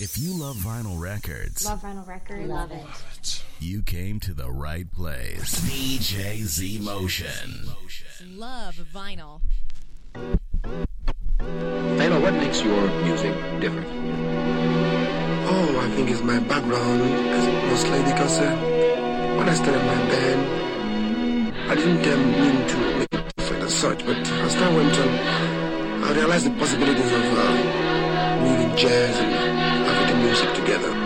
If you love vinyl records, Love vinyl records. Love it. you came to the right place. DJ Z Motion. Love vinyl. Taylor, what makes your music different? Oh, I think it's my background, as mostly because uh, when I started my band, I didn't um, mean to make it different as such, but as time went on, I realized the possibilities of uh, weaving jazz and African music together.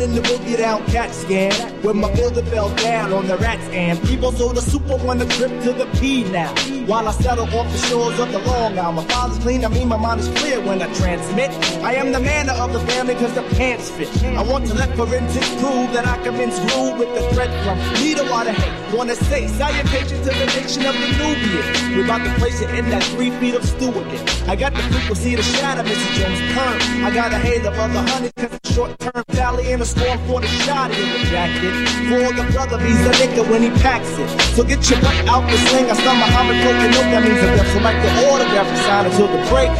Born in the boogie down cat scan when my builder fell down on the rat scan. People sold the super one the trip to the P now. While I settle off the shores of the Long Island, my father's clean. I mean my mind is clear when I transmit. I am the man of the family because the pants fit. I want to let forensics prove that I been screwed with the threat from neither water hate. Wanna say salutations to the nation of the Nubians. We're about to place it in that three feet of stew again. I got the frequency to shatter Mr. Jones' perm. I got a hail of other hundreds cause it's short term tally and a storm for the shotty in the jacket. For the brother, he's a nigga when he packs it. So get your butt out the sling. I start Muhammad broken up, that means a death. So like the autograph and sign until the break.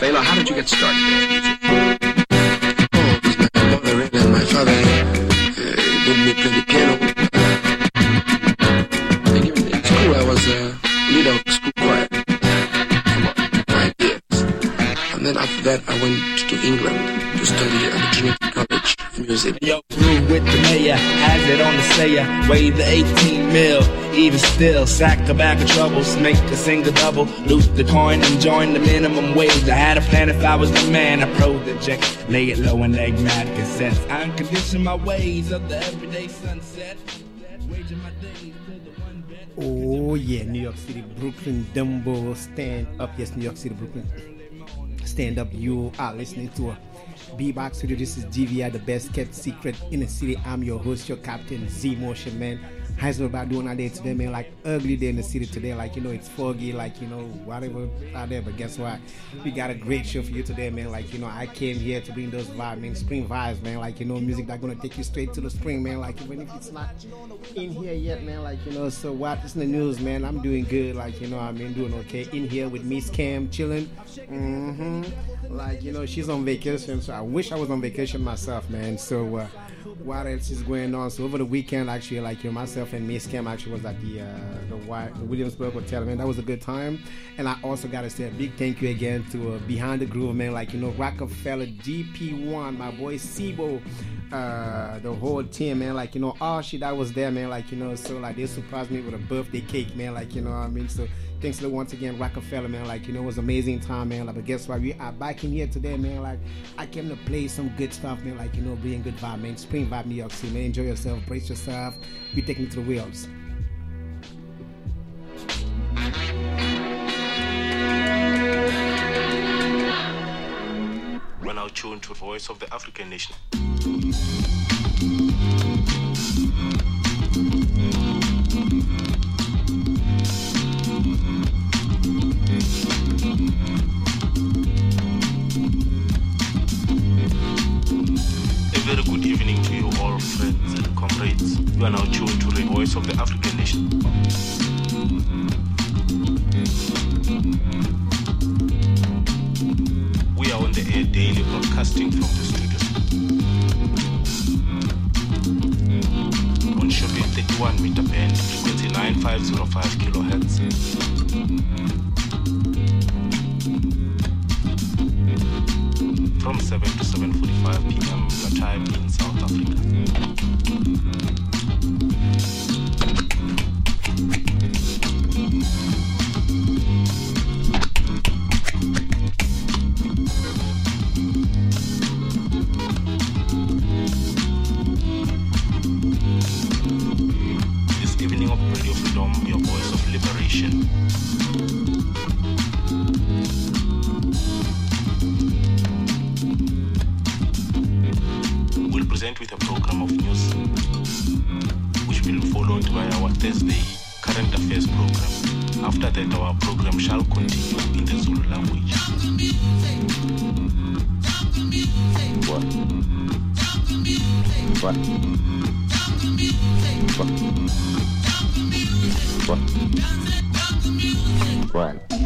Taylor, how did you get started I went to England to study at the Trinity College of Music. Yo, through with the mayor, has it on the sayer, weigh the 18 mil. Even still, sack a bag of troubles, make a single double, loot the coin and join the minimum wage. I had a plan if I was the man, I project, lay it low and leg mad consents. I uncondition my ways of the everyday sunset. Waging my days to the one bed. Oh yeah, New York City, Brooklyn, Dumbo, stand up. Yes, New York City, Brooklyn. Stand up. You are listening to B-Box Studio. This is GVI, the best kept secret in the city. I'm your host, your captain, Z Motion Man. How's about doing out there today, man? Like ugly day in the city today. Like you know, it's foggy. Like you know, whatever out there. But guess what? We got a great show for you today, man. Like you know, I came here to bring those vibes, man. Spring vibes, man. Like you know, music that's gonna take you straight to the spring, man. Like even if it's not in here yet, man. Like you know, so what? It's in the news, man. I'm doing good. Like you know, I mean, doing okay in here with Miss Cam, chilling. Mm-hmm. Like you know, she's on vacation, so I wish I was on vacation myself, man. So. Uh, what else is going on? So over the weekend, actually, like you know, myself and Miss Cam actually was at the uh, the, Wi- the Williamsburg Hotel, man. That was a good time. And I also got to say a big thank you again to uh, Behind the Groove, man. Like you know, Rockefeller, GP1, my boy Sibo, uh, the whole team, man. Like you know, all shit that was there, man. Like you know, so like they surprised me with a birthday cake, man. Like you know, what I mean, so thanks to once again Rockefeller, man. Like you know, it was amazing time, man. Like, but guess what? We are back in here today, man. Like I came to play some good stuff, man. Like you know, bring good vibe, man. Spring vibe, New York City, man. Enjoy yourself, brace yourself. Be taking to the wheels. We're now tuned to the voice of the African nation. Very good evening to you all, friends and comrades. You are now tuned to the voice of the African nation. We are on the air daily broadcasting from the studios. On Shopee 31 meter band, frequency 9505 kilohertz. From 7 to 7.45 p.m. your time in South Africa. present with a program of news which will be followed by our Thursday current affairs program. After that, our program shall continue in the Zulu language. One. One. One. One.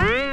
Ah!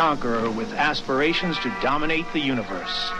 Conqueror with aspirations to dominate the universe.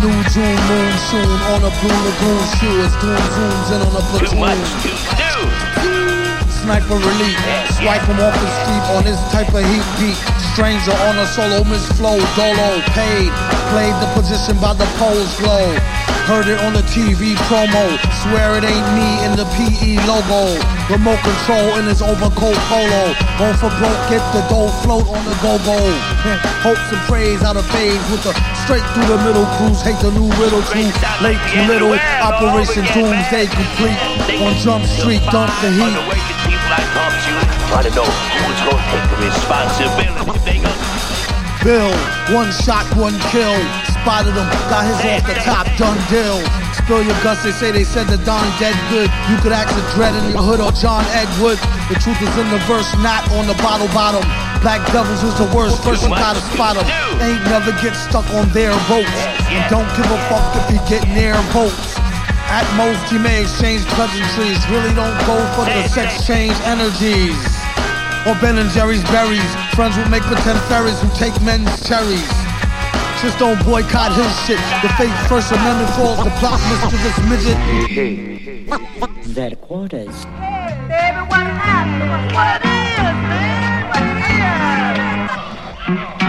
New June moon soon on a blue lagoon shoes. Doom zooms in on a platoon. Too much. Sniper relief, swipe him off the street on this type of heat beat. Stranger on a solo, Miss Flow, Dolo, paid. Played the position by the poles glow. Heard it on the TV promo. Swear it ain't me in the PE logo. Remote control in his overcoat polo. Go for broke, get the dough float on the go-go. Hopes and praise out of phase with the straight through the middle cruise. Hate the new riddle too late too little. Operation Doomsday complete. On Jump Street, dump the heat. I to know who's going to take the responsibility. Bill, one shot, one kill. Spotted him, got his off the top, done deal. Spill your guts, they say they said the Don dead good. You could ask the dread in your hood or John Edward. The truth is in the verse, not on the bottle bottom. Black devils is the worst, first you gotta spot them. Ain't never get stuck on their votes. And don't give a fuck if you get near votes. At most, you may exchange pleasantries. Really don't go for the sex change energies. Or Ben and Jerry's berries. Friends will make pretend fairies who take men's cherries. Just don't boycott his shit. The fake First Amendment falls the plot mischievous midget. Their quarters. Baby, what happened? What it is, man? What it is?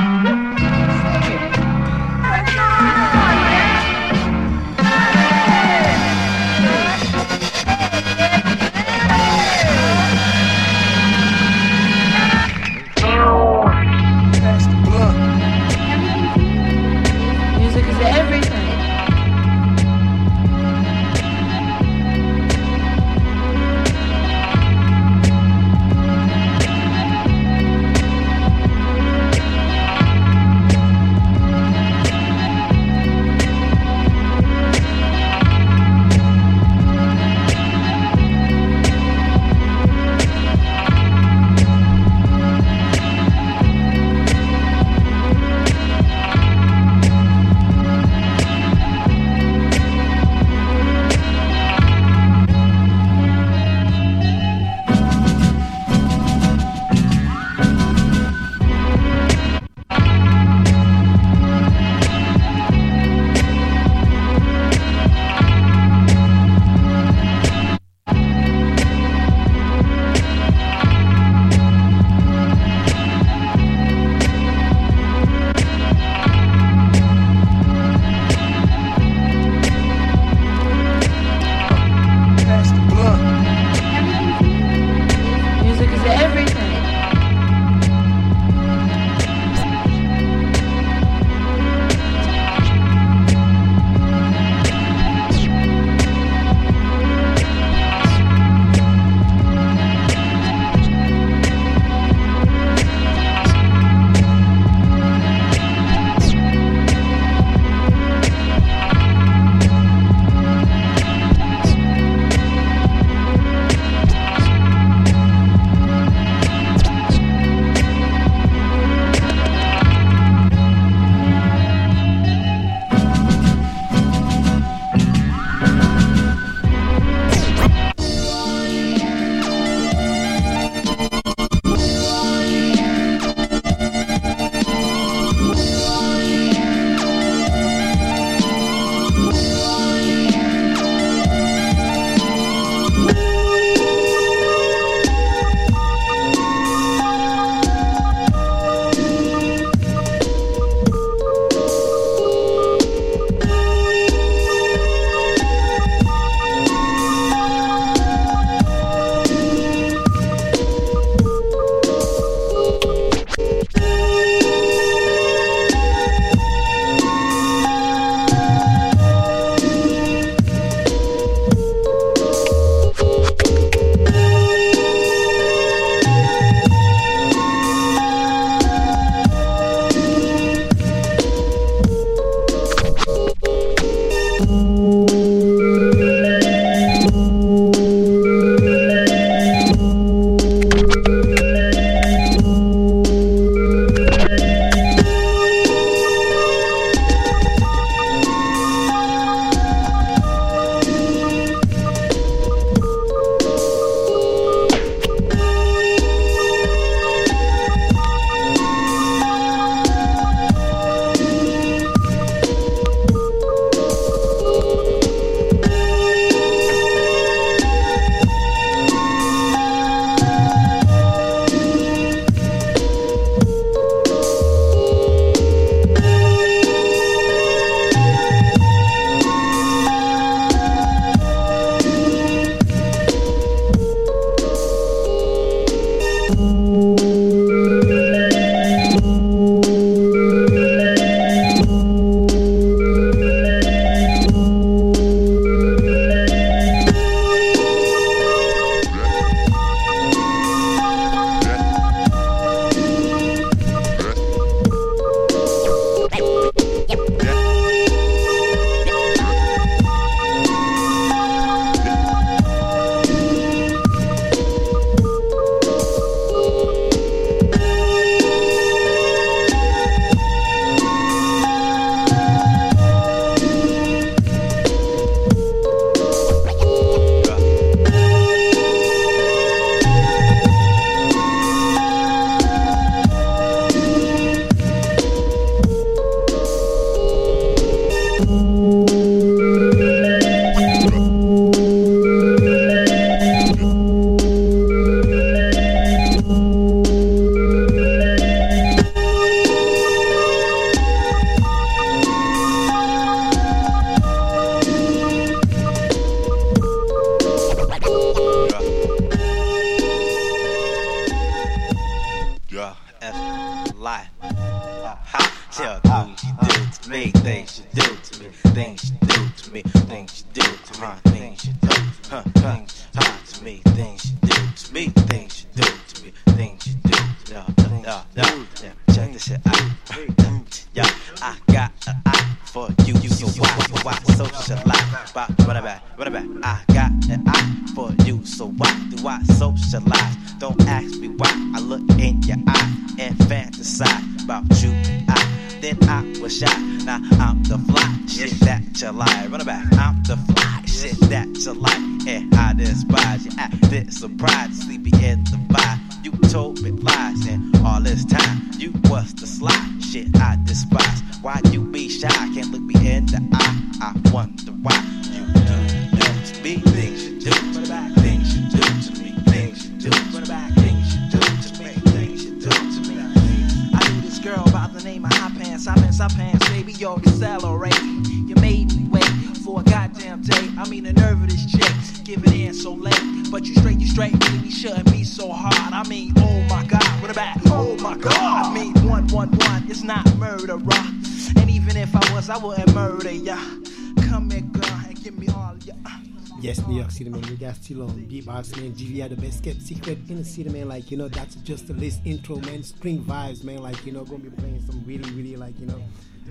Beatbox, man. GVI, the best kept secret in the city, man. Like, you know, that's just the list intro, man. Spring vibes, man. Like, you know, gonna be playing some really, really, like, you know,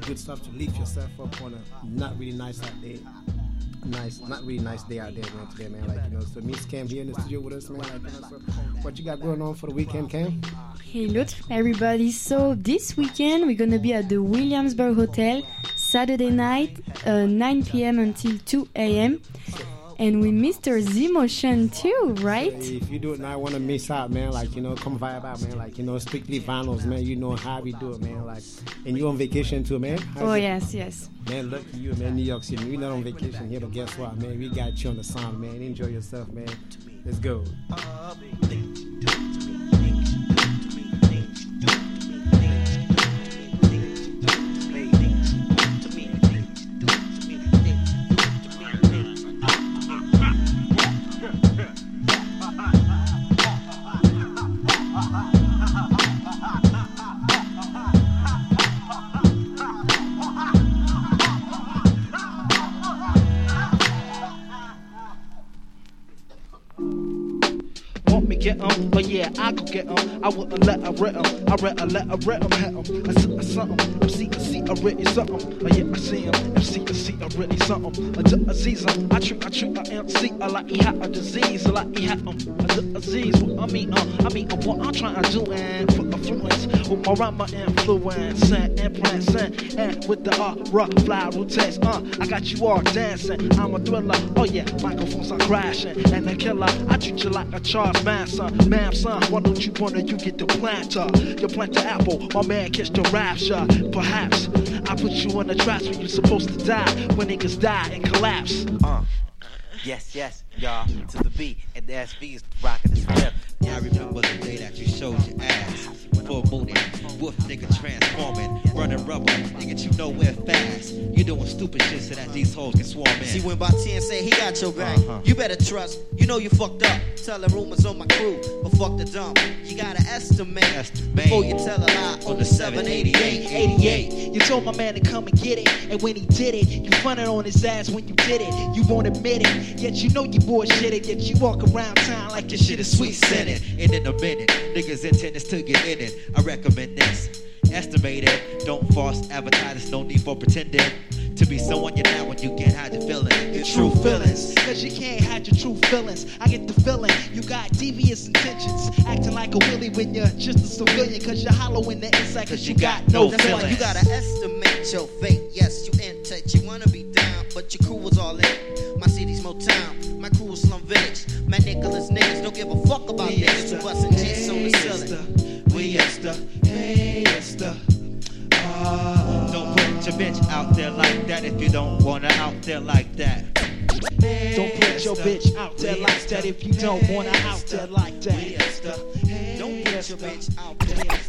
good stuff to lift yourself up on a not really nice out there. Nice, not really nice day out there, man, today, man. Like, you know, so Miss Cam here in the studio with us, man. Like, you know, so what you got going on for the weekend, Cam? Hello everybody. So this weekend we're gonna be at the Williamsburg Hotel Saturday night, uh, 9 p.m. until 2 a.m. And with Mr. Z Motion too, right? If you do not want to miss out, man, like, you know, come vibe out, man. Like, you know, strictly vinyls, man. You know how we do it, man. Like, and you on vacation too, man? How's Oh it? yes, yes. Man, lucky you, man. New York City. We're not on vacation here, but guess what, man? We got you on the song, man. Enjoy yourself, man. Let's go. Yeah, I go get 'em. I wouldn't let her rip 'em. I read a let her rip 'em, hit 'em. I see a something. MC a see a really something. Oh yeah, I see 'em. MC a see a really something. I do a Aziz 'em. I treat I treat a MC a like he had a disease. A like he had 'em. I do Aziz. What I mean, uh, I mean, uh, what I'm trying to do and put influence with my rhyme, my influence and imprint and, with the uh, rough fly routines. Uh, I got you all dancing. I'm a thriller. Oh yeah, microphones are crashing and the killer. I treat you like a Charles Manson. Man, son, why don't you wanna you get the planter? You plant the apple, my man catch the rapture. Perhaps I put you on the tracks where you're supposed to die when niggas die and collapse. Uh, yes, yes, y'all, to the beat, and the SB's rocking the script. I remember the day that you showed your ass. Full mooning, wolf nigga transforming, running rubber, nigga you nowhere fast. You doing stupid shit so that these hoes can swarm in. See when Bati and say he got your back, Uh-huh. you better trust. You know you fucked up. Telling rumors on my crew, but fuck the dump. You gotta estimate before you tell a lie on the 788. 88. You told my man to come and get it, and when he did it, you fronted on his ass when you did it. You won't admit it, yet you know you bullshitted, yet you walk around town like your shit is sweet scented. And in a minute, niggas intend to get in it. I recommend this. Estimate it. Don't false advertise. No need for pretending to be someone you're not when you can't hide your feelings. Your true feelings, cause you can't hide your true feelings. I get the feeling you got devious intentions, acting like a willy when you're just a civilian, cause you're hollow in the inside, cause you got no That's why feelings. you gotta estimate your fate. Yes, you in touch, you wanna be down, but your crew was all in. My city's Motown, my crew is Slum Village. My Nicholas niggas don't give a fuck about niggas who bustin' G's on the ceiling. Bitch out there like that if you don't wanna out there like that. Don't put your bitch out there like that if you don't wanna out there like that. Don't put your bitch out there.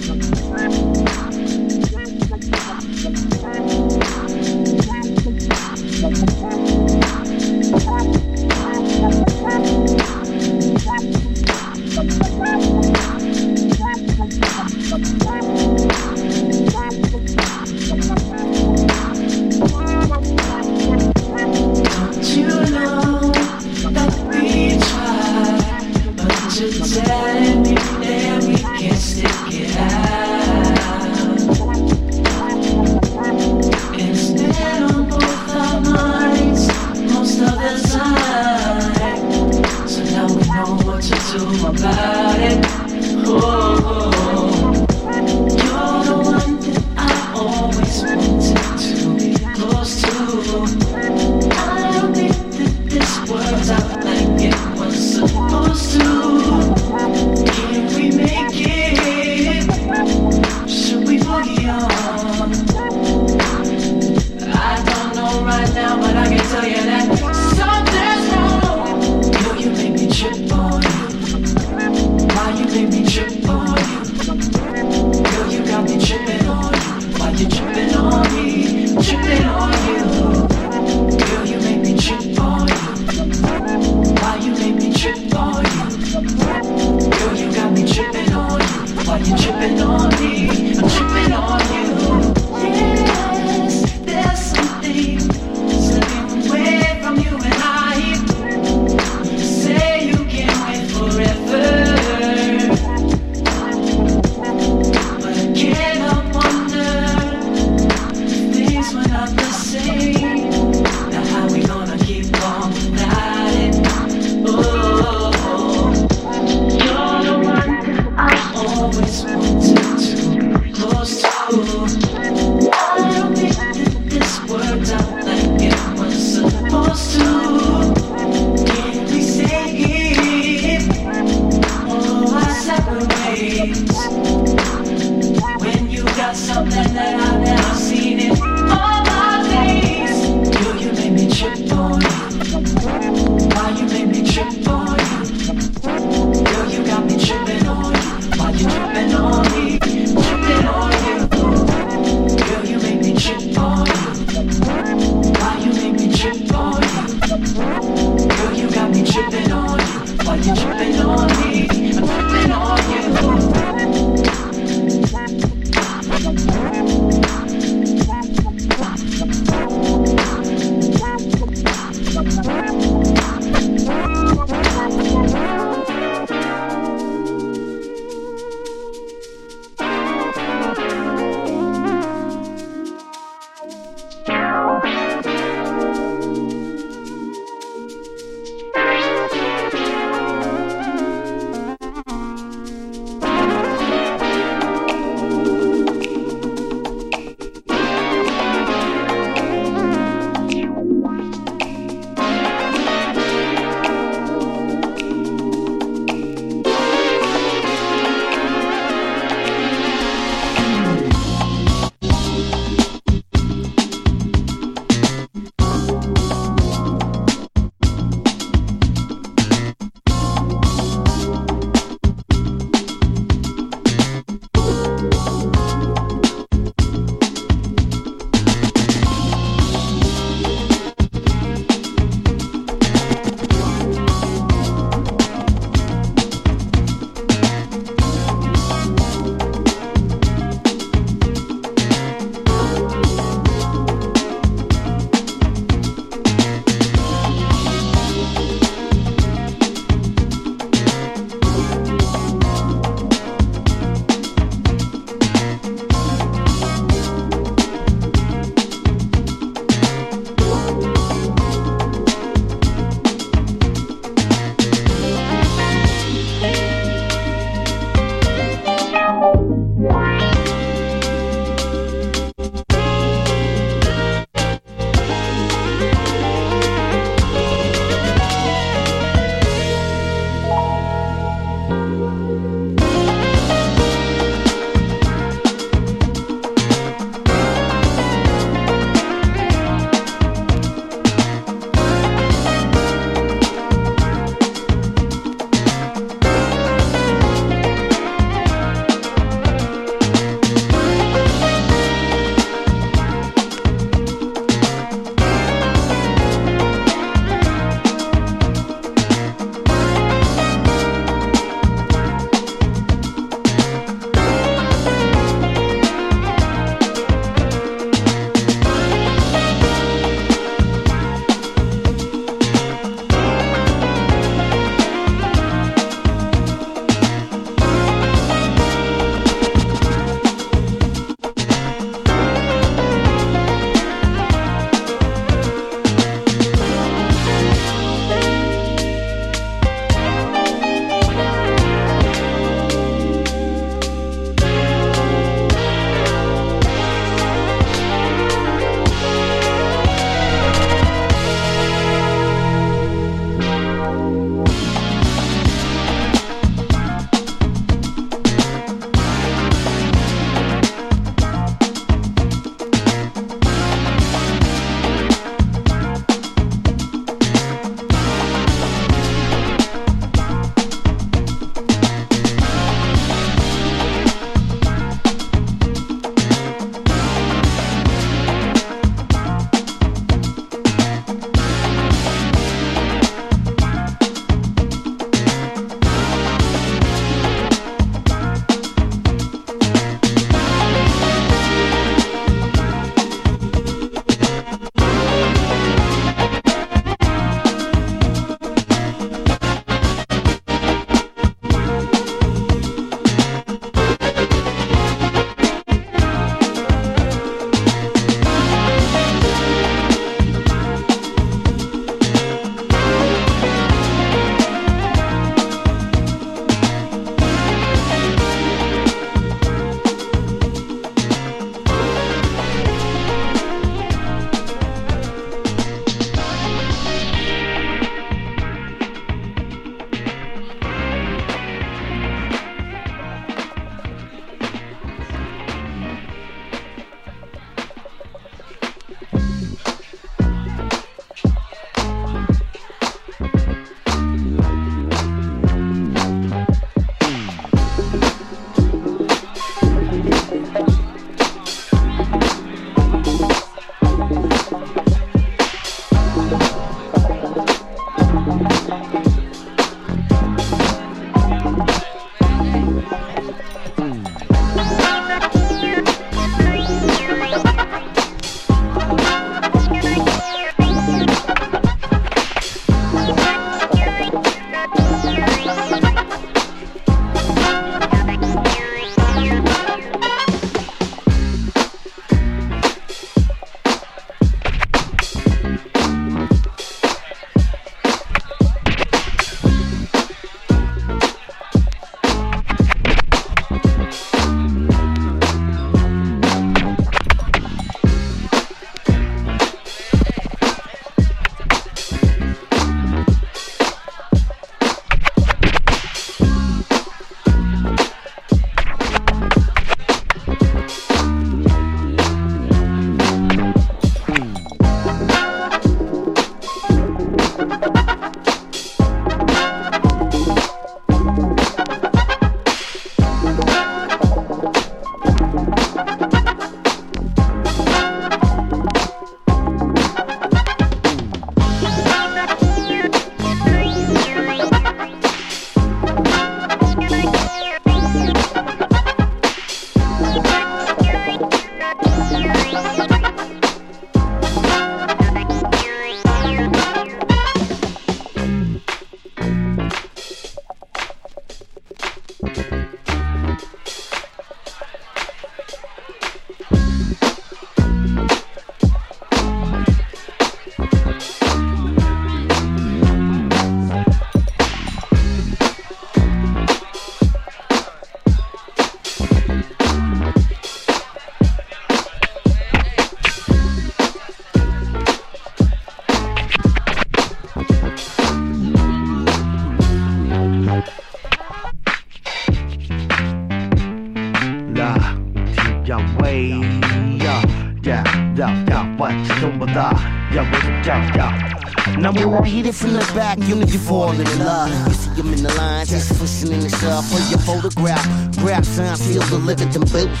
The back, you falling in love. You see him in the lines, he's pushing in the shop for your photograph. Grab sign, feel the living them boots.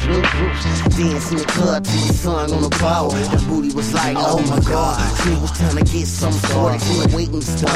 Dance in the club to the song on the power. That booty was like, oh my god. She was trying to get some. She was waiting to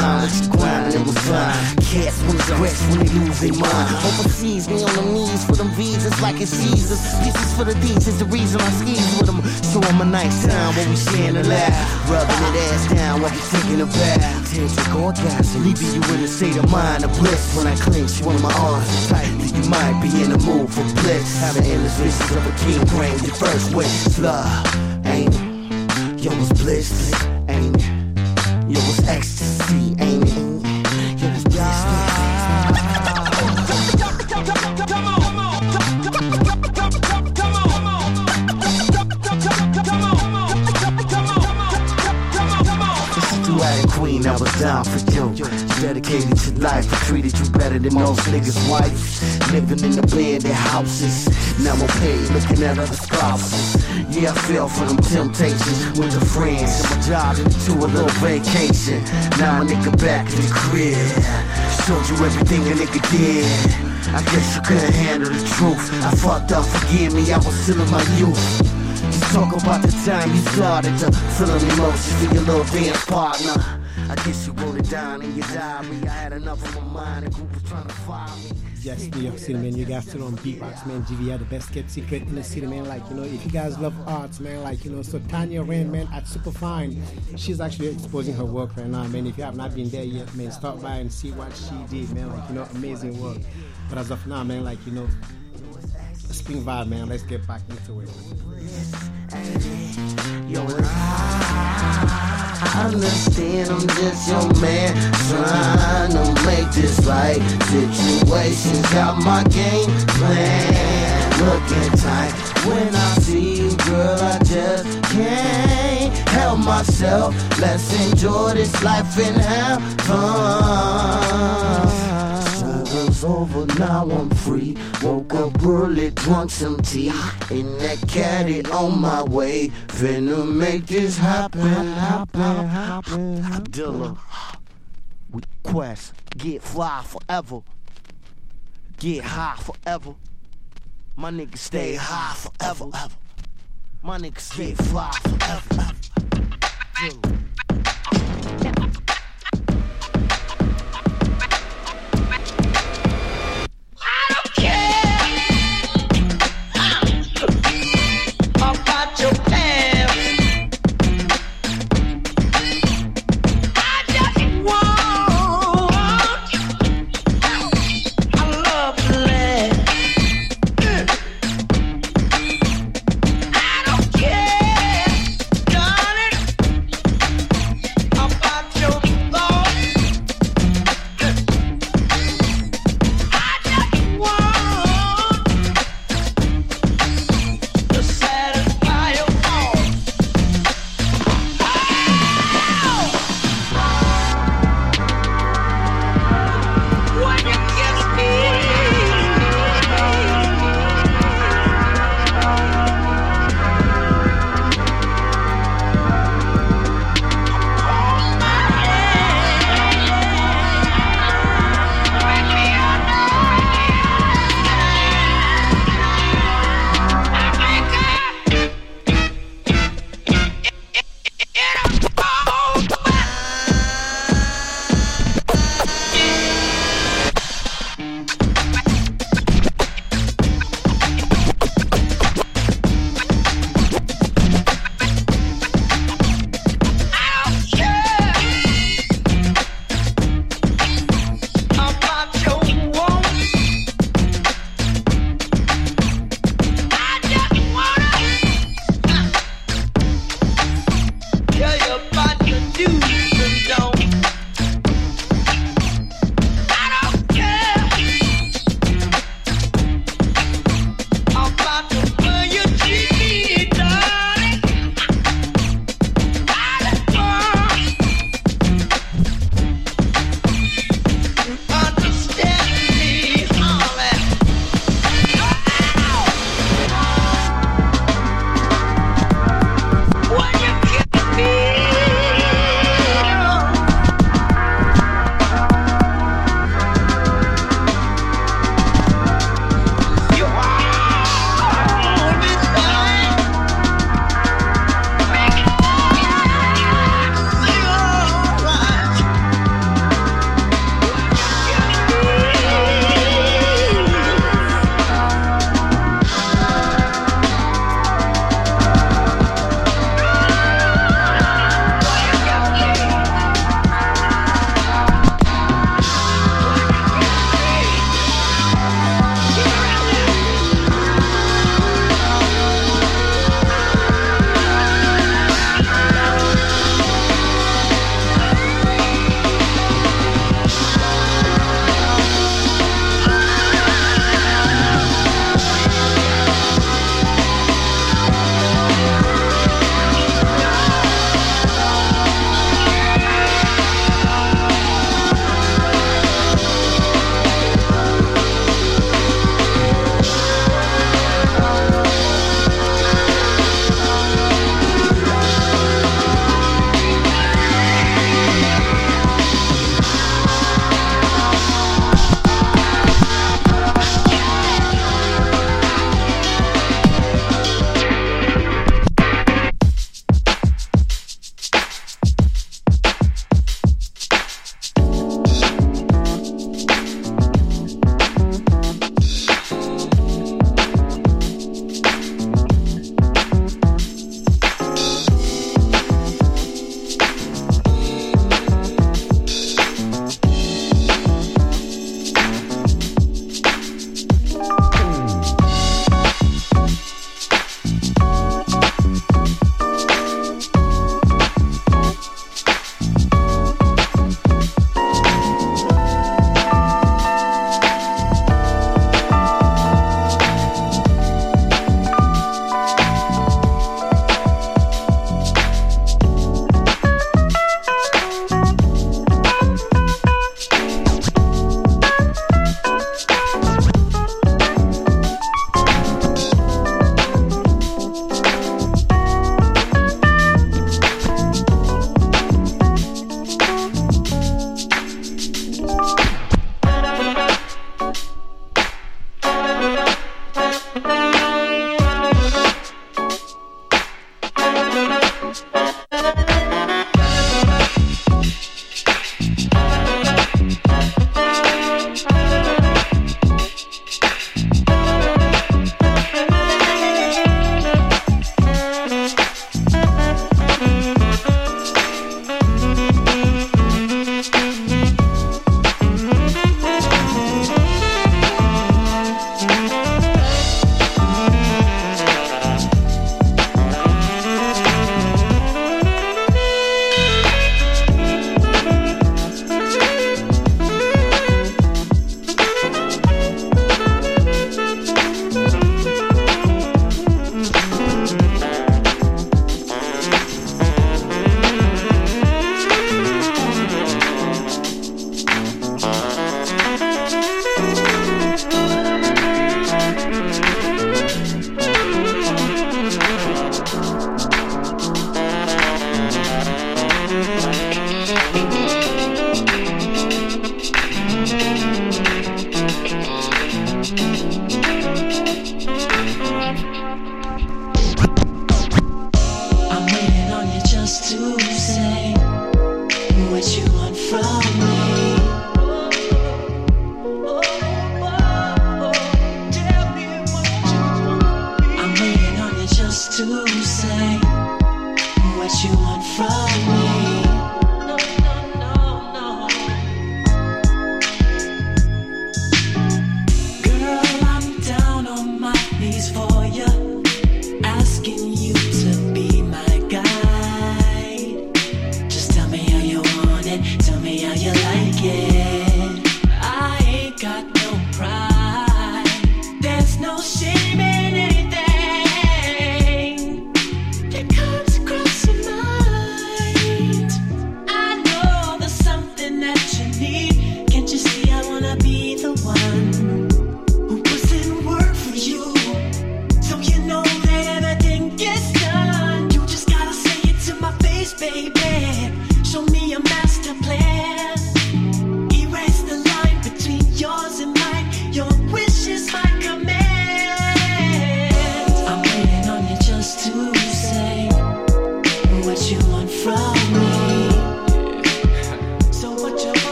it was fine. Cats wanna scratch when they lose their mind. Overseas, me on the knees for them visas like it's Jesus. Pieces for the D's is the reason I skis with them. Show 'em a nice time while we sharing the laugh. Rubbing that ass down while we taking a bath. Tantric orgasm, leaving you in a state of mind of bliss. When I clench one of my arms tight, you might be in the mood for bliss. Having endless visions of a king brain, the first wish. Love, ain't it? Yo, it's bliss, ain't it? Yo, it's ecstasy, ain't it? I was down for you. Dedicated to life, I treated you better than most niggas' wife. Living in the abandoned houses. Now I'm paid, looking at other spouses. Yeah, I fell for them temptations with the friends. And my job into a little vacation. Now a nigga back in the crib. Showed you everything a nigga did. I guess you couldn't handle the truth. I fucked up, forgive me, I was still in my youth. Just talk about the time you started to feel an emotion for your little dance partner. I guess you wrote it down in your diary. I had enough of my mind, the group was trying to find me. Yes, New York City, man. You guys still on Beatbox, man. GVR, the best kept secret in the city, man. Like, you know, if you guys love arts, man, like, you know, so Tanya Rand, man, at Superfine, she's actually exposing her work right now, man. If you have not been there yet, man, stop by and see what she did, man. Like, you know, amazing work. But as of now, man, like, you know, spring vibe, man. Let's get back into it. Yo, I understand I'm just your man Trying to make this right Situations got my game plan. Looking tight. When I see you, girl, I just can't help myself. Let's enjoy this life and have fun over, now I'm free. Woke up early, drunk some tea In that caddy on my way. Finna make this happen, happen, happen. Dilla with Quest Get fly forever. Get high forever. My niggas stay high forever. Ever. My niggas stay fly forever. Dilla.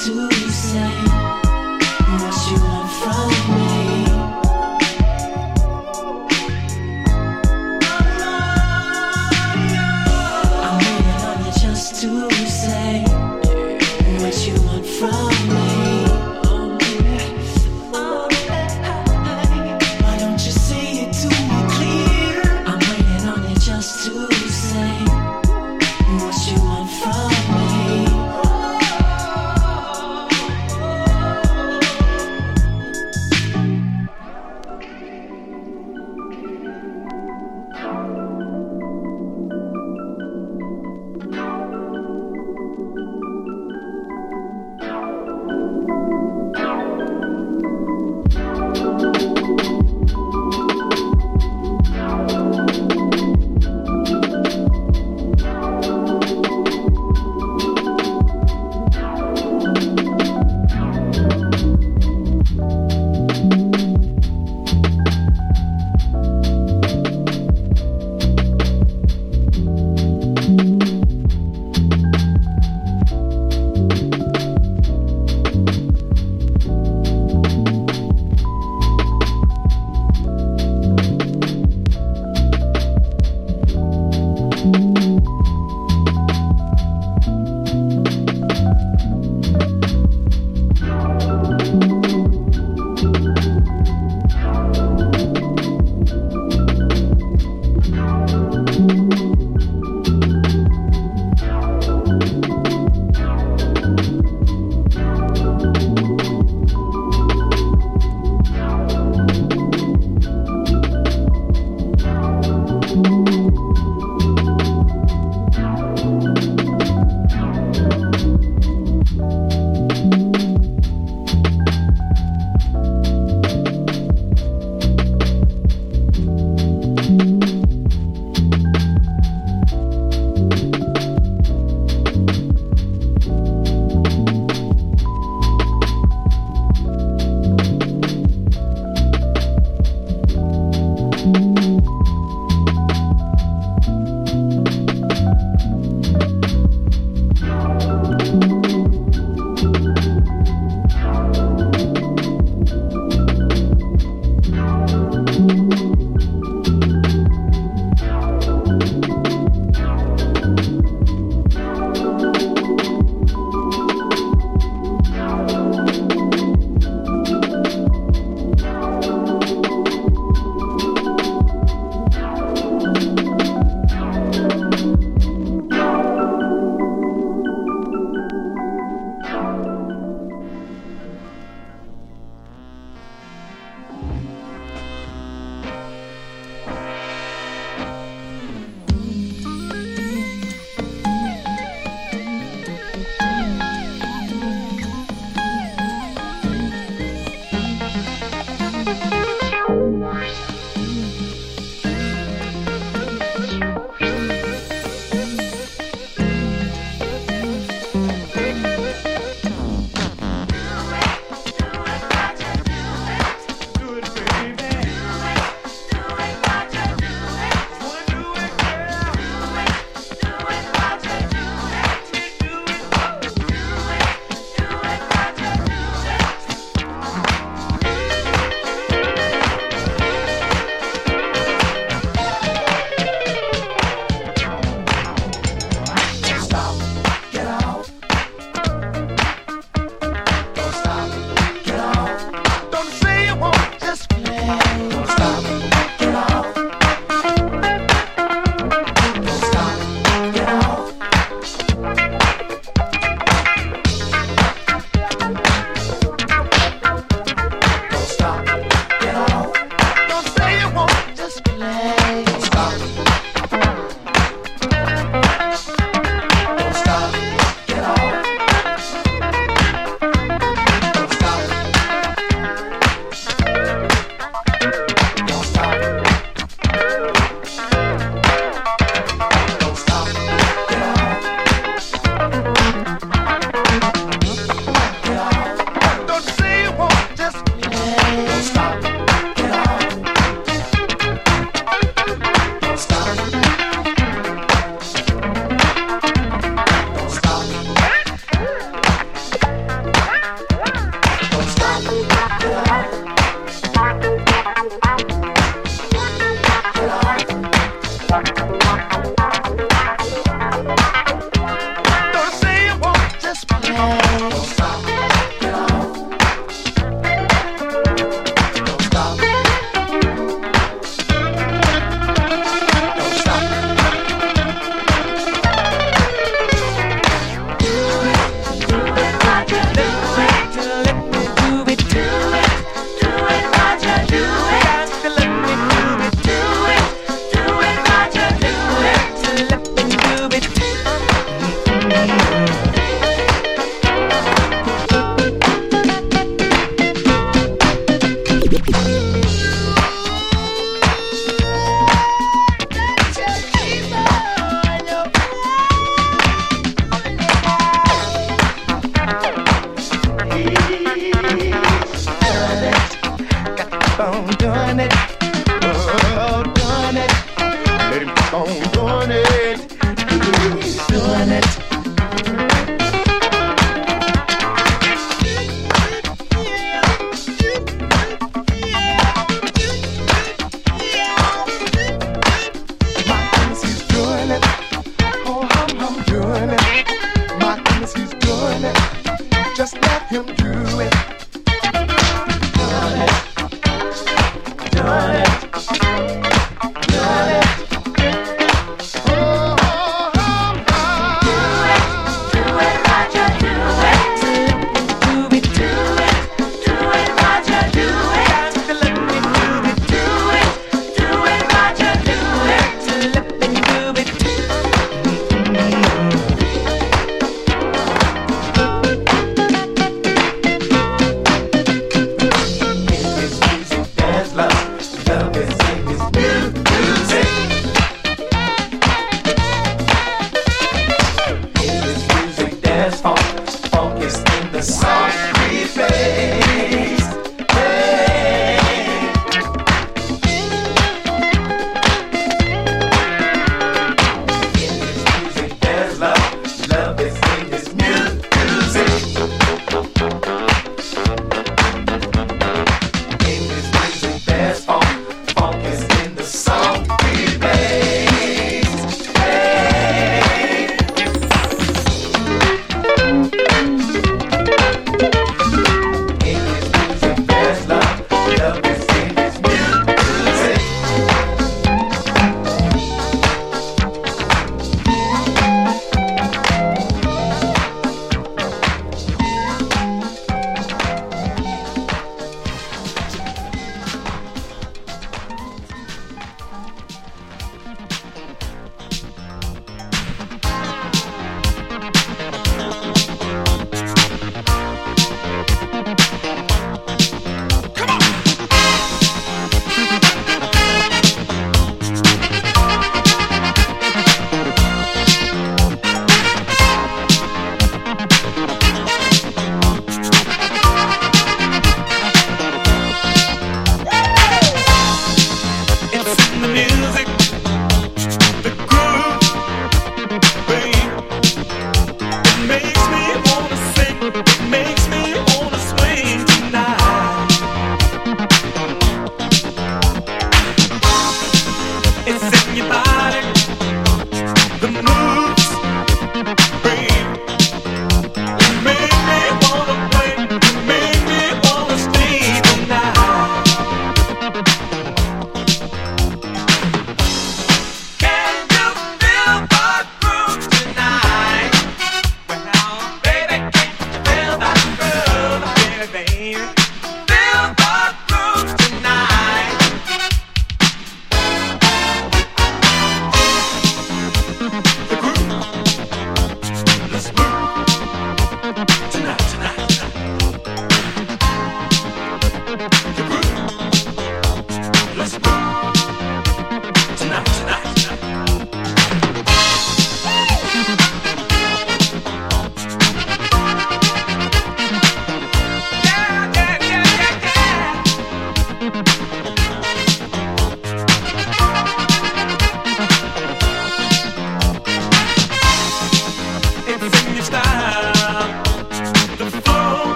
To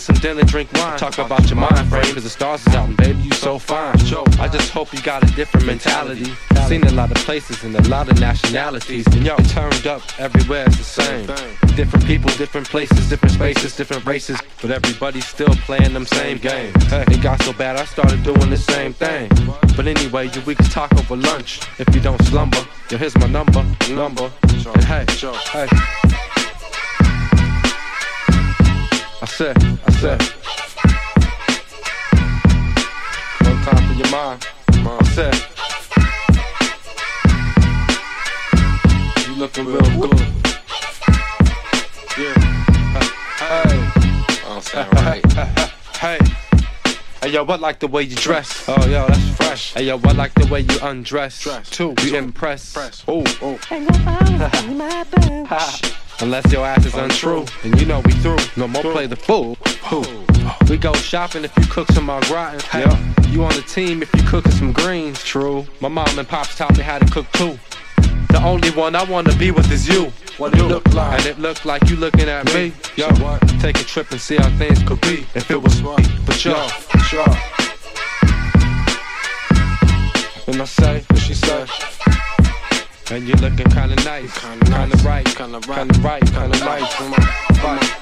some trees, eat some dinner, drink wine. Talk about your mind frame, cause the stars is out, and baby, you so fine. I just hope you got a different mentality. Seen a lot of places and a lot of nationalities. And yo, it turned up everywhere, it's the same. Different people, different places, different spaces, different races. But everybody's still playing them same games. Hey, it got so bad, I started doing the same thing. But anyway, you, we can talk over lunch if you don't slumber. Yo, here's my number, number. And hey, hey. I said, I said. One time for your mind. I said. You looking real good. Yeah. Hey. Don't sound right. Hey. Hey yo, I like the way you dress. Oh yo, that's fresh. Hey yo, I like the way you undress. Too, you impress. Ooh, ooh. Unless your ass is untrue, then you know we through. No more play the fool. Ooh. We go shopping if you cook some au gratin. Yeah. You on the team if you cooking some greens. True. My mom and pops taught me how to cook too. The only one I wanna be with is you. What it look like? And it look like you looking at me. Yo, take a trip and see how things could be if it was right. But yo, sure. And I say, what she say? And you're looking kinda nice, kinda, right, kinda right, kinda right, kinda nice. On, right.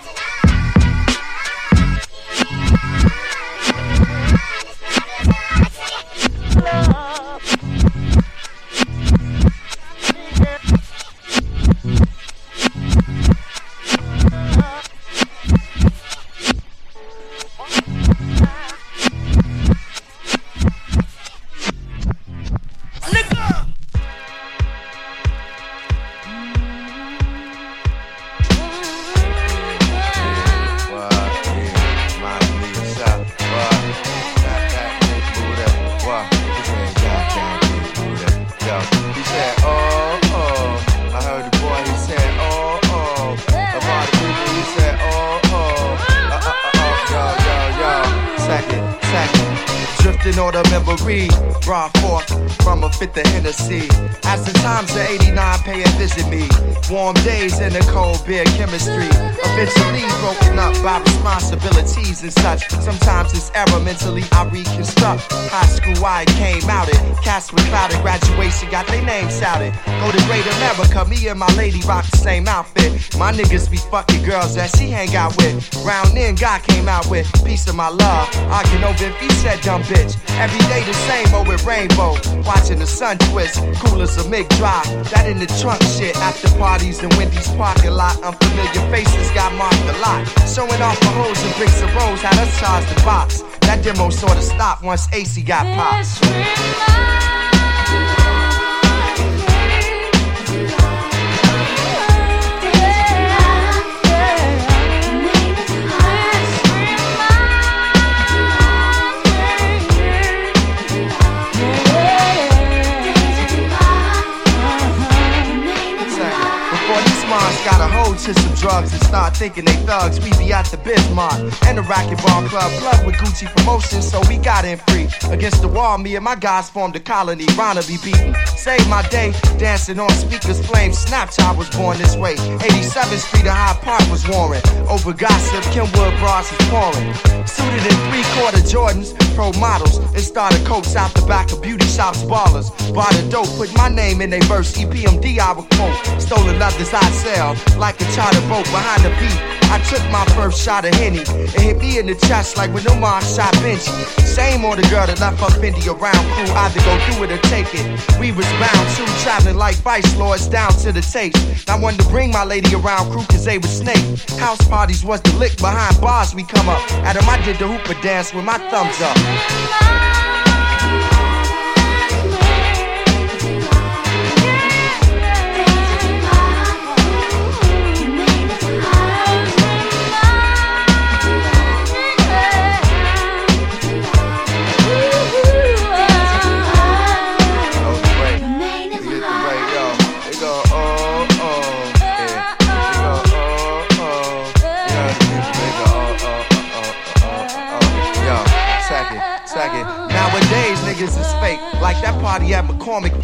And my lady rock the same outfit. My niggas be fucking girls that she hang out with. Round then God came out with piece of my love. Arguing over if he said dumb bitch. Every day the same old with rainbow. Watching the sun twist, cool as a Mick drive. That in the trunk shit. After parties in Wendy's parking lot. Unfamiliar faces got marked a lot. Showing off the hoes and bricks of rose. Had us charge the box. That demo sorta stopped once AC got popped. To some drugs and start thinking they thugs, we be at the Bismarck and the racquetball club, plug with Gucci promotions, so we got in free. Against the wall, me and my guys formed a colony, Rana be beaten. Save my day, dancing on speakers, flame. Snapchat was born this way. 87th Street and Hyde Park was warring. Over gossip, Kenwood bras was pouring. Suited in three quarter Jordans, pro models, and started coats out the back of beauty shops, ballers. Bought a dope, put my name in they verse, EPMD I would quote. Stolen leathers I sell, like a charter boat behind the beat. I took my first shot of Henny. It hit me in the chest like when Omar shot Benji. Same on the girl that left her Fendi around crew. Either go through it or take it. We was bound to traveling like vice lords down to the taste. I wanted to bring my lady around crew cause they was snake. House parties was the lick behind bars we come up. At 'em I did the hooper dance with my thumbs up.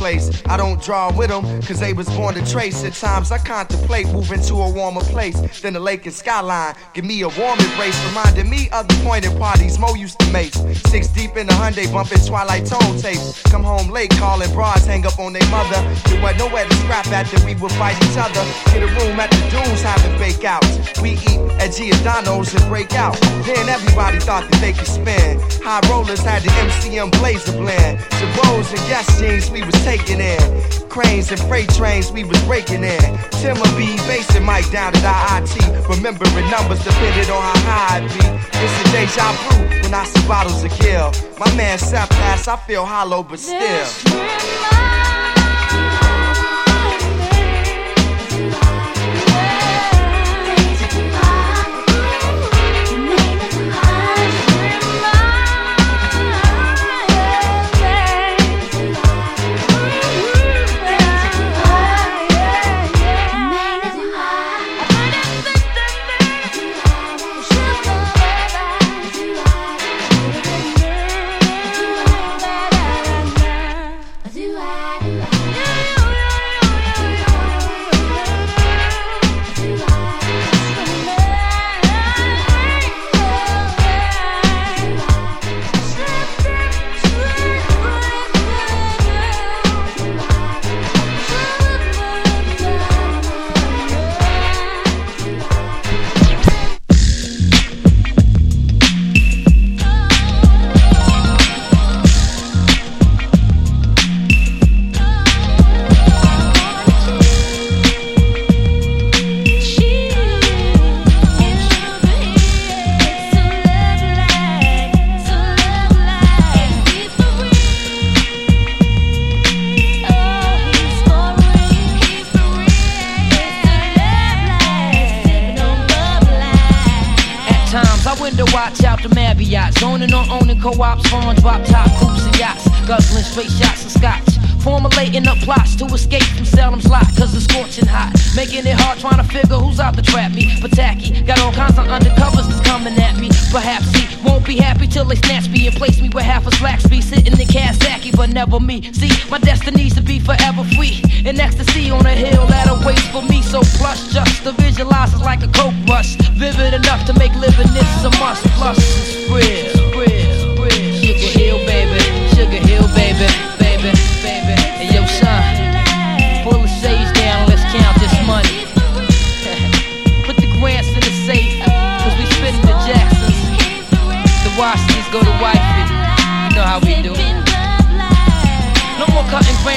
Place. I don't draw with them, cause they was born to trace. At times I contemplate moving to a warmer place than the lake and skyline. Give me a warm embrace, reminding me of the pointed parties Mo used to make. Six deep in the Hyundai, bumping Twilight Tone tapes. Come home late, calling bras, hang up on their mother. There wasn't nowhere to scrap at that we would fight each other. Get a room at the dunes, having fake outs. We eat at Giordano's and break out. Then everybody thought that they could spin. High rollers had the MCM blazer blend. Sabros and gas jeans we was taking in. Cranes and freight trains we was breaking in. Timber B, basing Mike down at IIT. Remembering numbers depended on how high it be. It's a deja vu when I see bottles of kill. My man Seth pass, I feel hollow but still. Farm drop top coops and yachts, guzzling straight shots of scotch. Formulating up plots to escape from Salem's lot, cause it's scorching hot. Making it hard trying to figure who's out to trap me. But tacky, got all kinds of undercovers that's coming at me. Perhaps he won't be happy till they snatch me and place me where half a slacks be sitting in Kazaki, but never me. See, my destiny's to be forever free. In ecstasy on a hill that awaits for me. So plush, just to visualize is like a coke rush. Vivid enough to make living this a must. Plus, it's real, more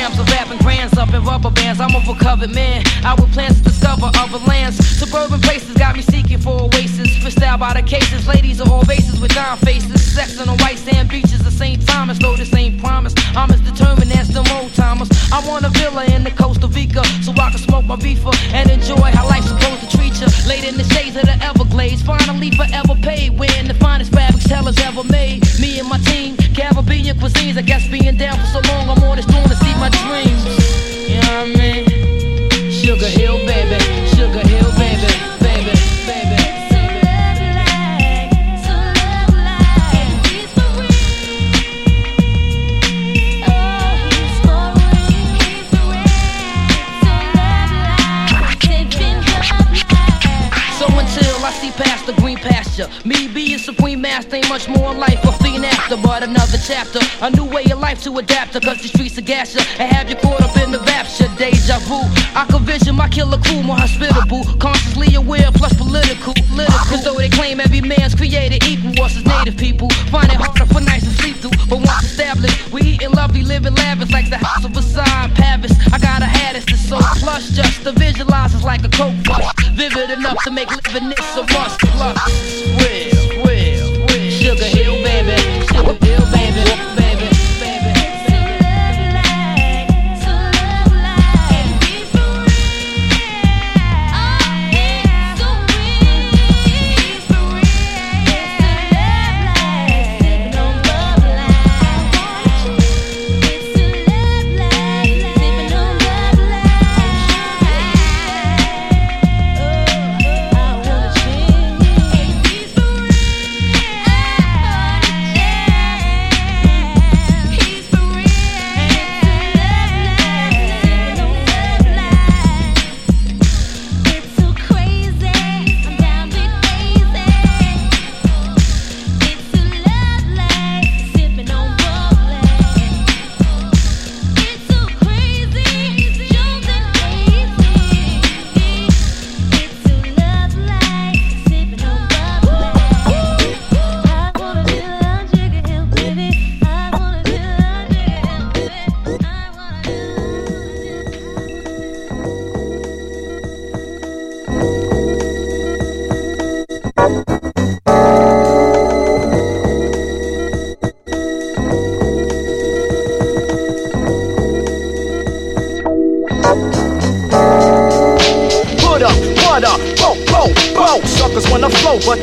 in rubber bands. I'm a recovered man. I with plans to discover other lands. Suburban places got me seeking for oasis. For style by the cases. Ladies are all races with dime faces. Sex on the white sand beaches of St. Thomas. Though this ain't promise. I'm as determined as the old timers. I want a villa in the Costa Rica. So I can smoke my reefer and enjoy how life's supposed to treat you. Laid in the shades of the Everglades. Finally forever paid. Wearing the finest fabrics tellers ever made. Me and my team. Caribbean cuisines. I guess being down for so long. I'm on this to see my dreams. You know what I mean? Sugar Hill, baby. Sugar Hill, baby. Baby, baby. So until I see past the green pasture, me being supreme master ain't much more in life. A fiend after, but another chapter. A new way of life to adapt to, cause the streets are gas ya and have you caught up in the rapture. Deja vu. I can vision my killer crew more hospitable, consciously aware, plus political. political. Cause though they claim every man's created equal, us as native people find it harder for nights to sleep through. But once established, we eating lovely, living lavish like the house of Versailles in Paris. I got a hat, it's so plush, just to visualize it's like a coke rush. Vivid enough to make living this a must. Plus, real,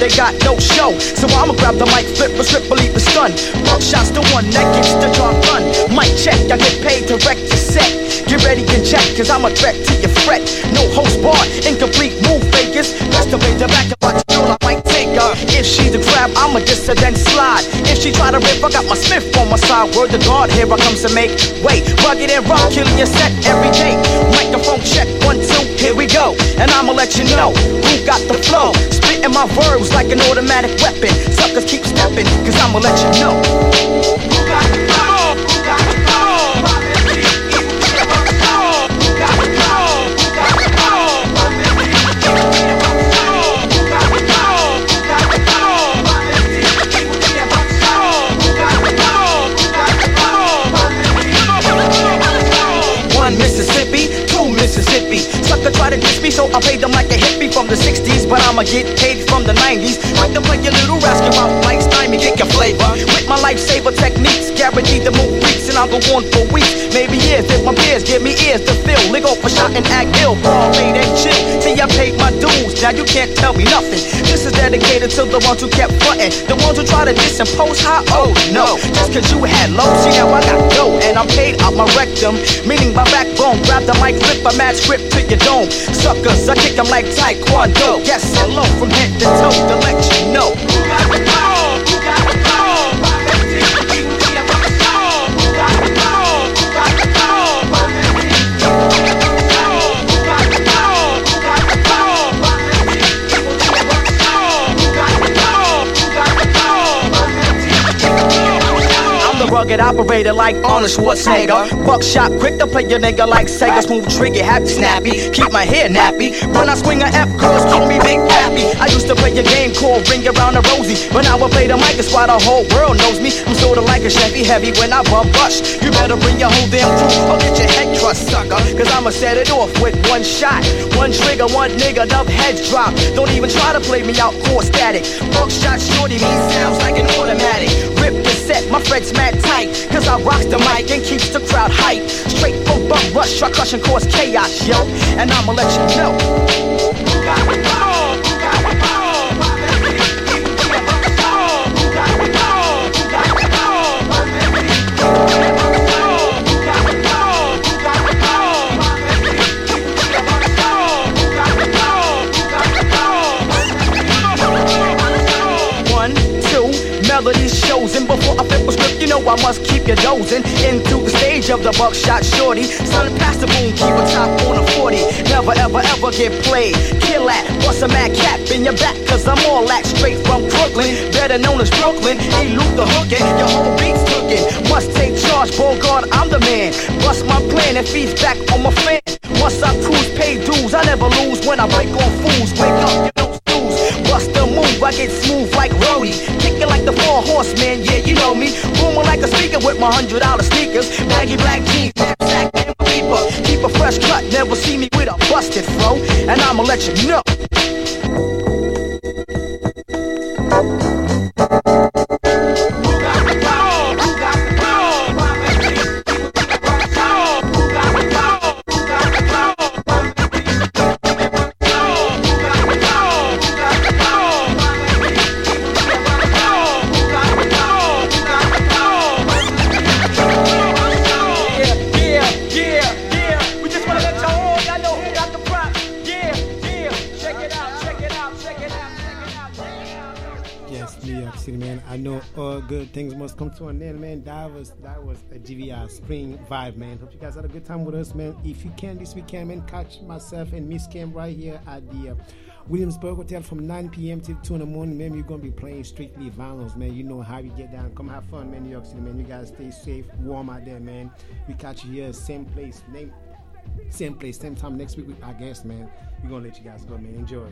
they got no show. So I'ma grab the mic, flip a strip, believe the stun. Buckshot's the one that gets the job done. Mic check, I get paid to wreck your set. Get ready and check, cause I'm a threat to your fret. No host bar, incomplete move fakers. Best to the back of my I might take her. If she the grab, I'ma diss her, then slide. If she try to rip, I got my Smith on my side. Word to God, here I come to make way. Rugged and rough, killing your set every day. Microphone check, one, two, here we go. And I'ma let you know who got the flow. Spitting my verbs like an automatic weapon. Suckers keep stepping, cause I'ma let you know. Mississippi, two Mississippi. Sucker try to diss me, so I paid them like a hippie from the 60s, but I'ma get paid from the 90s. Like to play your little rascal Mike's time and get your flavor. With my lifesaver techniques, guaranteed to move weeks, and I'll go on for weeks, maybe years. If my peers give me ears to fill, lick off a shot and act ill. Ball made and chill. See, I paid my dues, now you can't tell me nothing. This is dedicated to the ones who kept frontin', the ones who try to diss and high. Oh no, just cause you had low, see now I got dough, and I'm paid out my rectum, meaning my backbone. Grab the mic, flip a mad script to your dome. Suckers, I kick 'em like Taekwondo. Yes, hello from head to toe to let you know. Rugged operator like Arnold Schwarzenegger. Buckshot, quick to play your nigga like Sega. Smooth trigger, happy snappy. Keep my hair nappy. When I swing a F, girls call me Big Pappy. I used to play a game called Ring Around the Rosie. But now I play the mic, it's why the whole world knows me. I'm sorta like a Chevy heavy when I bump rush. You better bring your whole damn crew or get your head crushed, sucker. Cause I'ma set it off with one shot. One trigger, one nigga, dub heads drop. Don't even try to play me out, core static. Buckshot shorty, me sounds like an automatic. Rip the set, my fret's mad tight. Cause I rocks the mic and keeps the crowd hype. Straight from bump rush, try crush and cause chaos, yo. And I'ma let you know. Melodies chosen before I flip a script. You know I must keep you dozing into the stage of the buckshot shorty. Son, past the boom, keep a top on a 40. Never ever ever get played. Kill that, bust a mad cap in your back, cause I'm all that straight from Brooklyn. Better known as Brooklyn. Elude the hookin', your whole beat's cooking. Must take charge, Bogart, I'm the man. Bust my plan and feeds back on my fan. Once I cruise, pay dues, I never lose when I break on fools. Wake up, you snooze. Bust the move, I get smooth like Roadie. Kicking like the four horsemen, yeah, you know me. Booming like a speaker with my hundred dollar sneakers. Baggy black jeans, knapsack, and a beeper. Keep a fresh cut, never see me with a busted flow. And I'ma let you know. Must come to an end, man. That was that was a GVR spring vibe, man. Hope you guys had a good time with us, man. If you can this weekend, man, catch myself and Miss Cam right here at the uh, Williamsburg Hotel from 9 p.m. till 2 in the morning, man. You're gonna be playing strictly vinyls, man. You know how we get down. Come have fun, man. New York City, man. You guys stay safe, warm out there, man. We catch you here, same place, name, same place, same time next week I guess, man. We're gonna let you guys go, man. Enjoy.